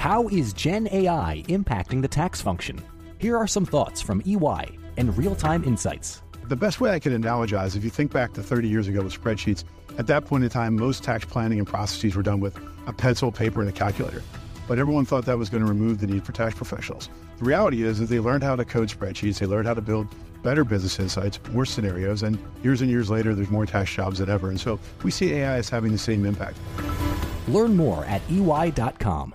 How is Gen AI impacting the tax function? Here are some thoughts from EY and real time insights. The best way I could analogize, if you think back to 30 years ago with spreadsheets, at that point in time, most tax planning and processes were done with a pencil, paper, and a calculator. But everyone thought that was going to remove the need for tax professionals. The reality is that they learned how to code spreadsheets, they learned how to build better business insights, more scenarios, and years and years later, there's more tax jobs than ever. And so we see AI as having the same impact. Learn more at EY.com.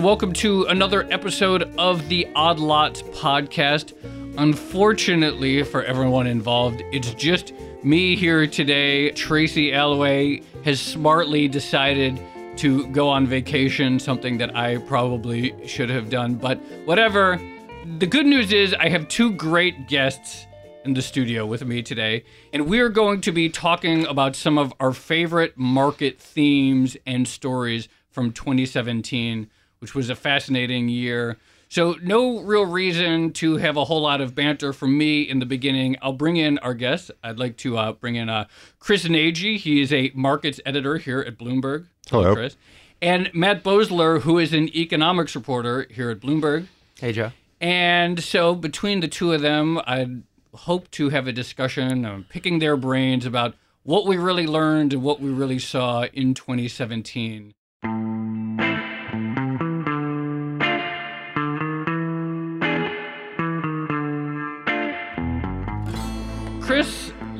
And welcome to another episode of the Odd Lots podcast. Unfortunately, for everyone involved, it's just me here today. Tracy Alloway has smartly decided to go on vacation, something that I probably should have done, but whatever. The good news is, I have two great guests in the studio with me today, and we're going to be talking about some of our favorite market themes and stories from 2017, which was a fascinating year. So, no real reason to have a whole lot of banter from me in the beginning. I'll bring in our guests. I'd like to uh, bring in uh, Chris Nagi. He is a markets editor here at Bloomberg. Hello. Chris. And Matt Boesler, who is an economics reporter here at Bloomberg. Hey, Joe. And so, between the two of them, I'd hope to have a discussion, um, picking their brains about what we really learned and what we really saw in 2017.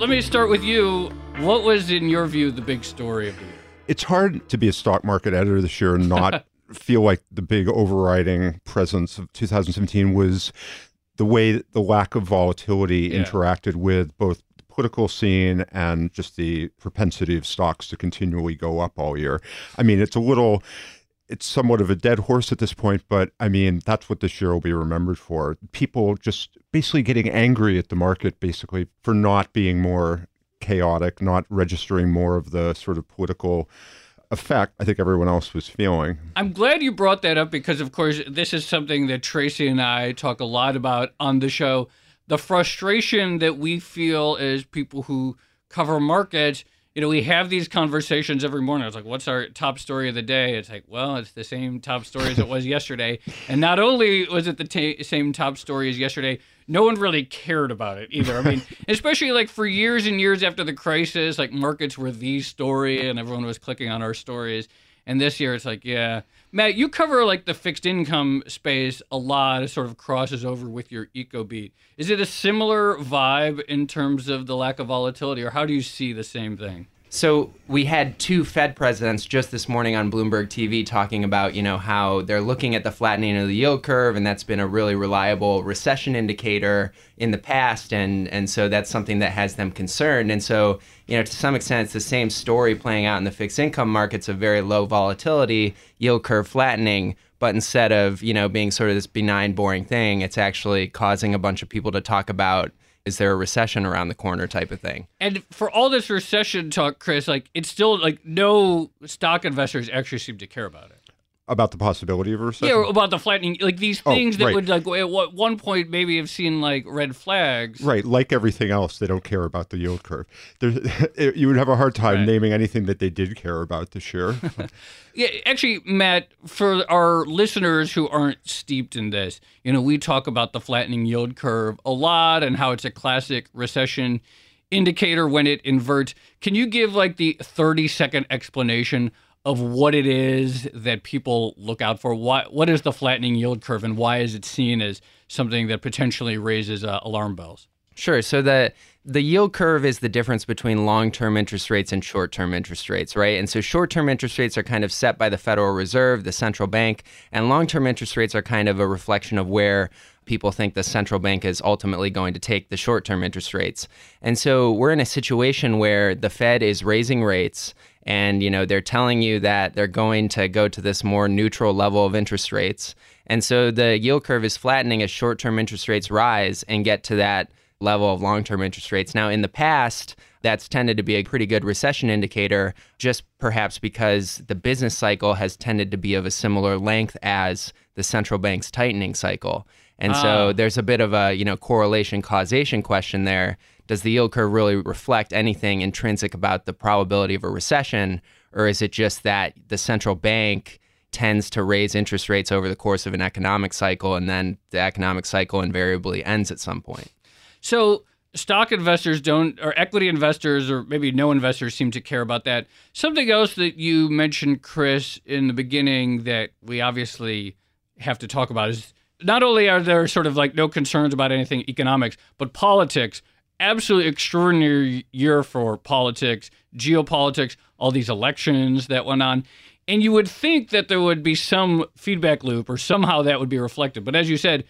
Let me start with you. What was, in your view, the big story of the year? It's hard to be a stock market editor this year and not feel like the big overriding presence of 2017 was the way the lack of volatility Yeah. interacted with both the political scene and just the propensity of stocks to continually go up all year. I mean, it's a little it's somewhat of a dead horse at this point, but I mean, that's what this year will be remembered for. People just basically getting angry at the market, basically, for not being more chaotic, not registering more of the sort of political effect I think everyone else was feeling. I'm glad you brought that up because, of course, this is something that Tracy and I talk a lot about on the show. The frustration that we feel as people who cover markets. You know, we have these conversations every morning. I was like, what's our top story of the day? It's like, well, it's the same top story as it was yesterday. And not only was it the ta same top story as yesterday, no one really cared about it either. I mean, especially like for years and years after the crisis, like markets were the story and everyone was clicking on our stories. And this year it's like, yeah. Matt, you cover like the fixed income space a lot. It sort of crosses over with your eco beat. Is it a similar vibe in terms of the lack of volatility, or how do you see the same thing? So we had two Fed presidents just this morning on Bloomberg TV talking about, you know, how they're looking at the flattening of the yield curve, and that's been a really reliable recession indicator in the past, and and so that's something that has them concerned. And so, you know, to some extent, it's the same story playing out in the fixed income markets of very low volatility, yield curve flattening. But instead of you know being sort of this benign, boring thing, it's actually causing a bunch of people to talk about is there a recession around the corner type of thing. And for all this recession talk, Chris, like it's still like no stock investors actually seem to care about it. About the possibility of a recession. Yeah, about the flattening, like these Oh, things that right. would like at what- one point maybe have seen like red flags. Right, like everything else, they don't care about the yield curve. There's, you would have a hard time Right. naming anything that they did care about this year. Yeah, actually, Matt, for our listeners who aren't steeped in this, you know, we talk about the flattening yield curve a lot and how it's a classic recession indicator when it inverts. Can you give like the 30 second explanation of what it is that people look out for? Why, what is the flattening yield curve and why is it seen as something that potentially raises uh, alarm bells? Sure. So the the yield curve is the difference between long-term interest rates and short-term interest rates, right? And so short-term interest rates are kind of set by the Federal Reserve, the central bank, and long-term interest rates are kind of a reflection of where people think the central bank is ultimately going to take the short-term interest rates. And so we're in a situation where the Fed is raising rates and you know they're telling you that they're going to go to this more neutral level of interest rates. And so the yield curve is flattening as short-term interest rates rise and get to that level of long term interest rates. Now, in the past, that's tended to be a pretty good recession indicator, just perhaps because the business cycle has tended to be of a similar length as the central bank's tightening cycle. And ah. so there's a bit of a, you know, correlation causation question there. Does the yield curve really reflect anything intrinsic about the probability of a recession or is it just that the central bank tends to raise interest rates over the course of an economic cycle and then the economic cycle invariably ends at some point? So stock investors don't, or equity investors, or maybe no investors seem to care about that. Something else that you mentioned, Chris, in the beginning that we obviously have to talk about is not only are there sort of like no concerns about anything economics, but politics. Absolutely extraordinary year for politics, geopolitics, all these elections that went on. And you would think that there would be some feedback loop or somehow that would be reflected. But as you said,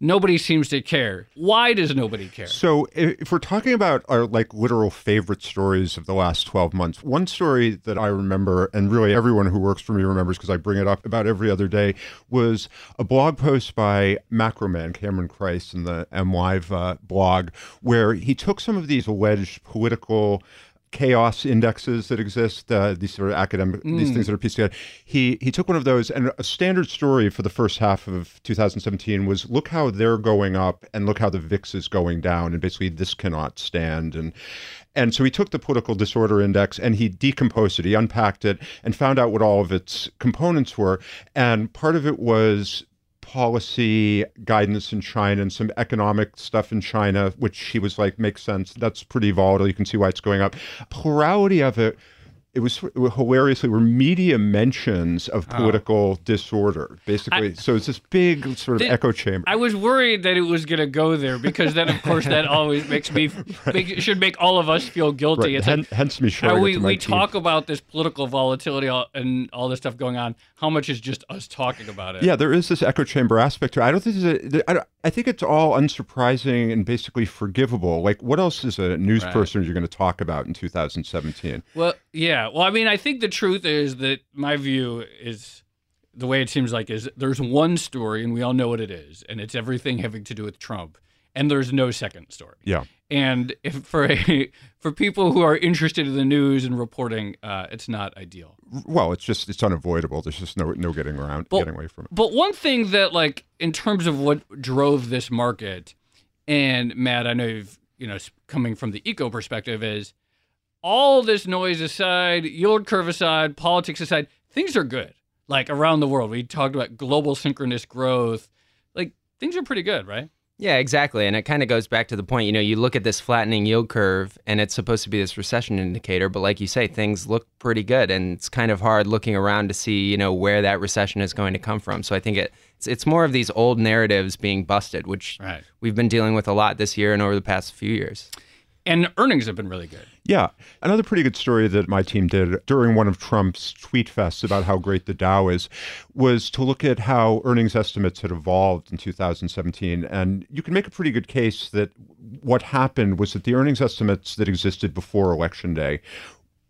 nobody seems to care. Why does nobody care? So, if we're talking about our like literal favorite stories of the last 12 months, one story that I remember, and really everyone who works for me remembers because I bring it up about every other day, was a blog post by Macroman, Cameron Crise, in the MLIV uh, blog, where he took some of these alleged political chaos indexes that exist, uh, these sort of academic, mm. these things that are pieced together. He he took one of those, and a standard story for the first half of 2017 was look how they're going up, and look how the VIX is going down, and basically this cannot stand. And and so he took the political disorder index and he decomposed it, he unpacked it, and found out what all of its components were. And part of it was policy guidance in China and some economic stuff in China, which he was like, makes sense. That's pretty volatile. You can see why it's going up. Plurality of it it was hilariously were media mentions of oh. political oh. disorder, basically. I, so it's this big sort of echo chamber. I was worried that it was going to go there because then, of course, that always makes me right. make, should make all of us feel guilty. Right. Hen, like, hence me showing we, we talk about this political volatility and all this stuff going on. How much is just us talking about it? Yeah, there is this echo chamber aspect to it. I don't think there's a. I, I think it's all unsurprising and basically forgivable. Like, what else is a news right. person you're going to talk about in 2017? Well, yeah. Well, I mean, I think the truth is that my view is the way it seems like is there's one story and we all know what it is, and it's everything having to do with Trump, and there's no second story. Yeah. And if for a, for people who are interested in the news and reporting, uh, it's not ideal. Well, it's just it's unavoidable. There's just no no getting around but, getting away from it. But one thing that like in terms of what drove this market, and Matt, I know you've you know coming from the eco perspective is all this noise aside, yield curve aside, politics aside, things are good. Like around the world, we talked about global synchronous growth. Like things are pretty good, right? Yeah, exactly. And it kind of goes back to the point, you know, you look at this flattening yield curve and it's supposed to be this recession indicator, but like you say, things look pretty good and it's kind of hard looking around to see, you know, where that recession is going to come from. So I think it it's, it's more of these old narratives being busted, which right. we've been dealing with a lot this year and over the past few years. And earnings have been really good. Yeah. Another pretty good story that my team did during one of Trump's tweet fests about how great the Dow is was to look at how earnings estimates had evolved in 2017. And you can make a pretty good case that what happened was that the earnings estimates that existed before Election Day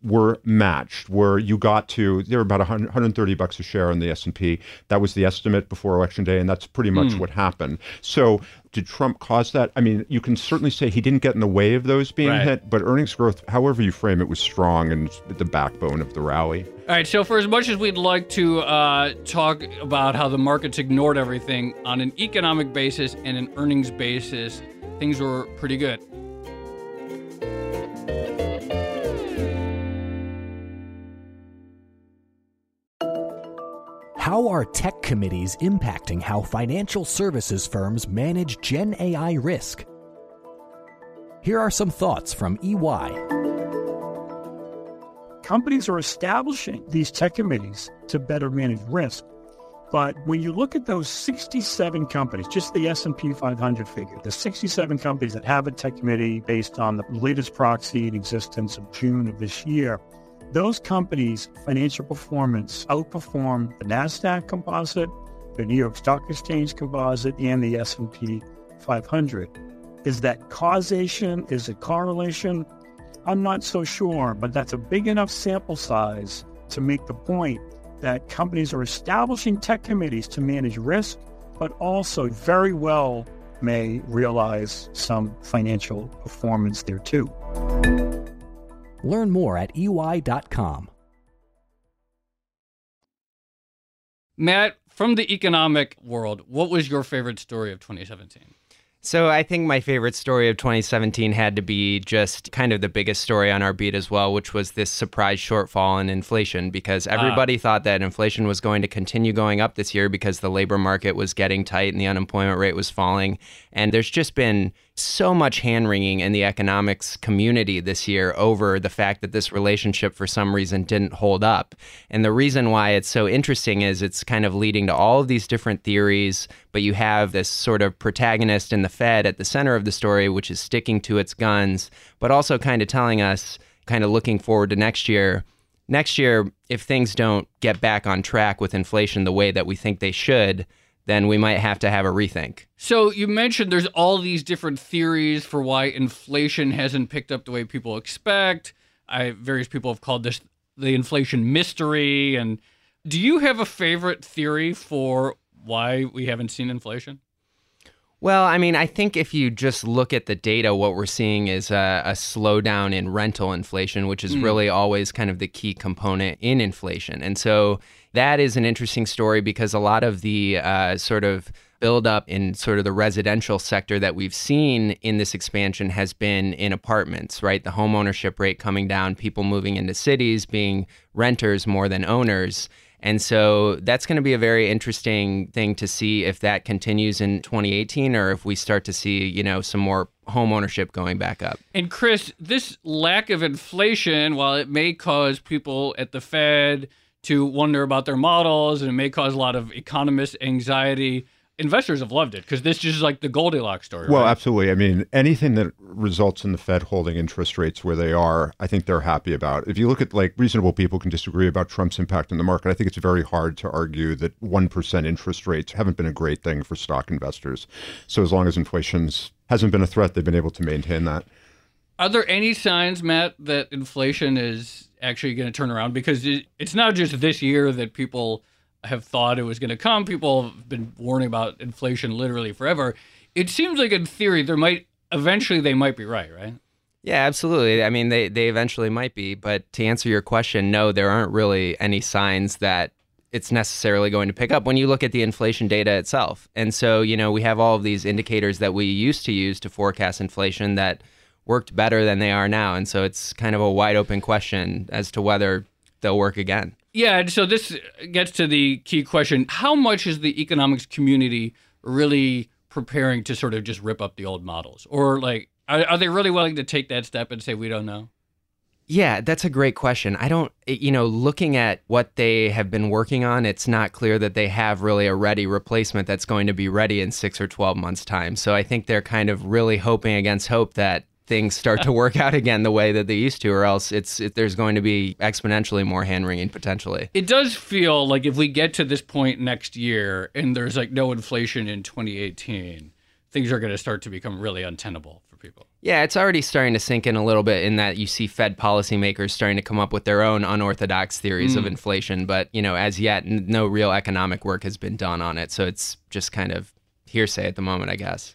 were matched where you got to they were about 130 bucks a share on the S&P that was the estimate before election day and that's pretty much mm. what happened. So did Trump cause that? I mean you can certainly say he didn't get in the way of those being right. hit but earnings growth however you frame it was strong and the backbone of the rally. All right so for as much as we'd like to uh, talk about how the markets ignored everything on an economic basis and an earnings basis things were pretty good How are tech committees impacting how financial services firms manage Gen AI risk? Here are some thoughts from EY. Companies are establishing these tech committees to better manage risk. But when you look at those 67 companies, just the S&P 500 figure, the 67 companies that have a tech committee based on the latest proxy in existence of June of this year, those companies' financial performance outperform the Nasdaq Composite, the New York Stock Exchange Composite, and the S&P 500. Is that causation? Is it correlation? I'm not so sure, but that's a big enough sample size to make the point that companies are establishing tech committees to manage risk, but also very well may realize some financial performance there too. Learn more at EY.com. Matt, from the economic world, what was your favorite story of 2017? So I think my favorite story of 2017 had to be just kind of the biggest story on our beat as well, which was this surprise shortfall in inflation because everybody uh. thought that inflation was going to continue going up this year because the labor market was getting tight and the unemployment rate was falling. And there's just been so much hand wringing in the economics community this year over the fact that this relationship for some reason didn't hold up. And the reason why it's so interesting is it's kind of leading to all of these different theories, but you have this sort of protagonist in the Fed at the center of the story, which is sticking to its guns, but also kind of telling us, kind of looking forward to next year. Next year, if things don't get back on track with inflation the way that we think they should, then we might have to have a rethink. So you mentioned there's all these different theories for why inflation hasn't picked up the way people expect. I various people have called this the inflation mystery and do you have a favorite theory for why we haven't seen inflation? Well, I mean, I think if you just look at the data, what we're seeing is a, a slowdown in rental inflation, which is mm. really always kind of the key component in inflation. And so that is an interesting story because a lot of the uh, sort of buildup in sort of the residential sector that we've seen in this expansion has been in apartments, right? The home ownership rate coming down, people moving into cities, being renters more than owners. And so that's going to be a very interesting thing to see if that continues in 2018 or if we start to see, you know, some more home ownership going back up. And Chris, this lack of inflation, while it may cause people at the Fed to wonder about their models and it may cause a lot of economist anxiety. Investors have loved it because this is like the Goldilocks story. Well, right? absolutely. I mean, anything that results in the Fed holding interest rates where they are, I think they're happy about. If you look at like reasonable people can disagree about Trump's impact on the market. I think it's very hard to argue that 1% interest rates haven't been a great thing for stock investors. So as long as inflation's hasn't been a threat, they've been able to maintain that. Are there any signs, Matt, that inflation is actually going to turn around? Because it, it's not just this year that people have thought it was going to come. People have been warning about inflation literally forever. It seems like, in theory, there might eventually they might be right, right? Yeah, absolutely. I mean, they they eventually might be. But to answer your question, no, there aren't really any signs that it's necessarily going to pick up when you look at the inflation data itself. And so, you know, we have all of these indicators that we used to use to forecast inflation that worked better than they are now. And so it's kind of a wide open question as to whether they'll work again. Yeah, so this gets to the key question. How much is the economics community really preparing to sort of just rip up the old models? Or like are, are they really willing to take that step and say we don't know? Yeah, that's a great question. I don't, you know, looking at what they have been working on, it's not clear that they have really a ready replacement that's going to be ready in six or 12 months' time. So I think they're kind of really hoping against hope that things start to work out again the way that they used to, or else it's it, there's going to be exponentially more hand wringing potentially. It does feel like if we get to this point next year and there's like no inflation in 2018, things are going to start to become really untenable for people. Yeah, it's already starting to sink in a little bit in that you see Fed policymakers starting to come up with their own unorthodox theories mm. of inflation, but you know, as yet no real economic work has been done on it, so it's just kind of hearsay at the moment, I guess.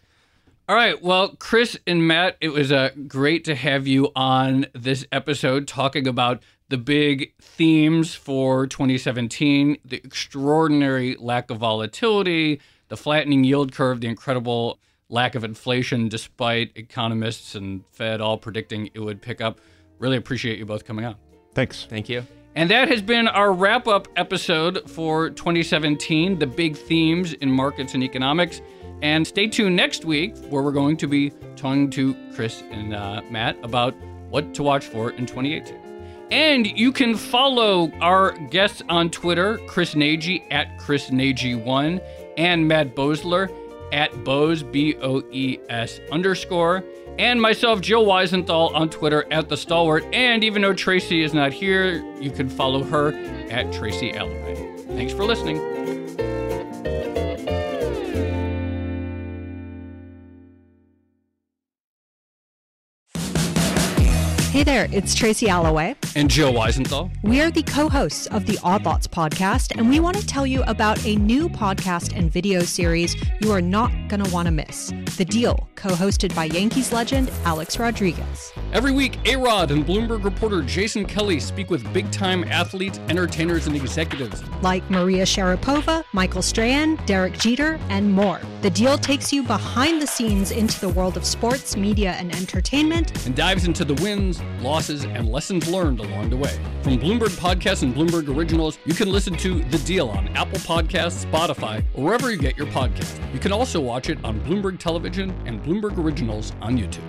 All right. Well, Chris and Matt, it was uh, great to have you on this episode talking about the big themes for 2017 the extraordinary lack of volatility, the flattening yield curve, the incredible lack of inflation, despite economists and Fed all predicting it would pick up. Really appreciate you both coming on. Thanks. Thank you. And that has been our wrap up episode for 2017 the big themes in markets and economics. And stay tuned next week, where we're going to be talking to Chris and uh, Matt about what to watch for in 2018. And you can follow our guests on Twitter, Chris Nagi at Chris Nagi1 and Matt Boesler at boes, B O E S underscore, and myself, Joe Weisenthal, on Twitter at The Stalwart. And even though Tracy is not here, you can follow her at Tracy Alloway. Thanks for listening. Hey there, it's Tracy Alloway. And Joe Weisenthal. We are the co hosts of the Odd Lots podcast, and we want to tell you about a new podcast and video series you are not going to want to miss The Deal, co hosted by Yankees legend Alex Rodriguez. Every week, A Rod and Bloomberg reporter Jason Kelly speak with big time athletes, entertainers, and executives. Like Maria Sharapova, Michael Strahan, Derek Jeter, and more. The Deal takes you behind the scenes into the world of sports, media, and entertainment, and dives into the wins losses, and lessons learned along the way. From Bloomberg Podcasts and Bloomberg Originals, you can listen to The Deal on Apple Podcasts, Spotify, or wherever you get your podcast. You can also watch it on Bloomberg Television and Bloomberg Originals on YouTube.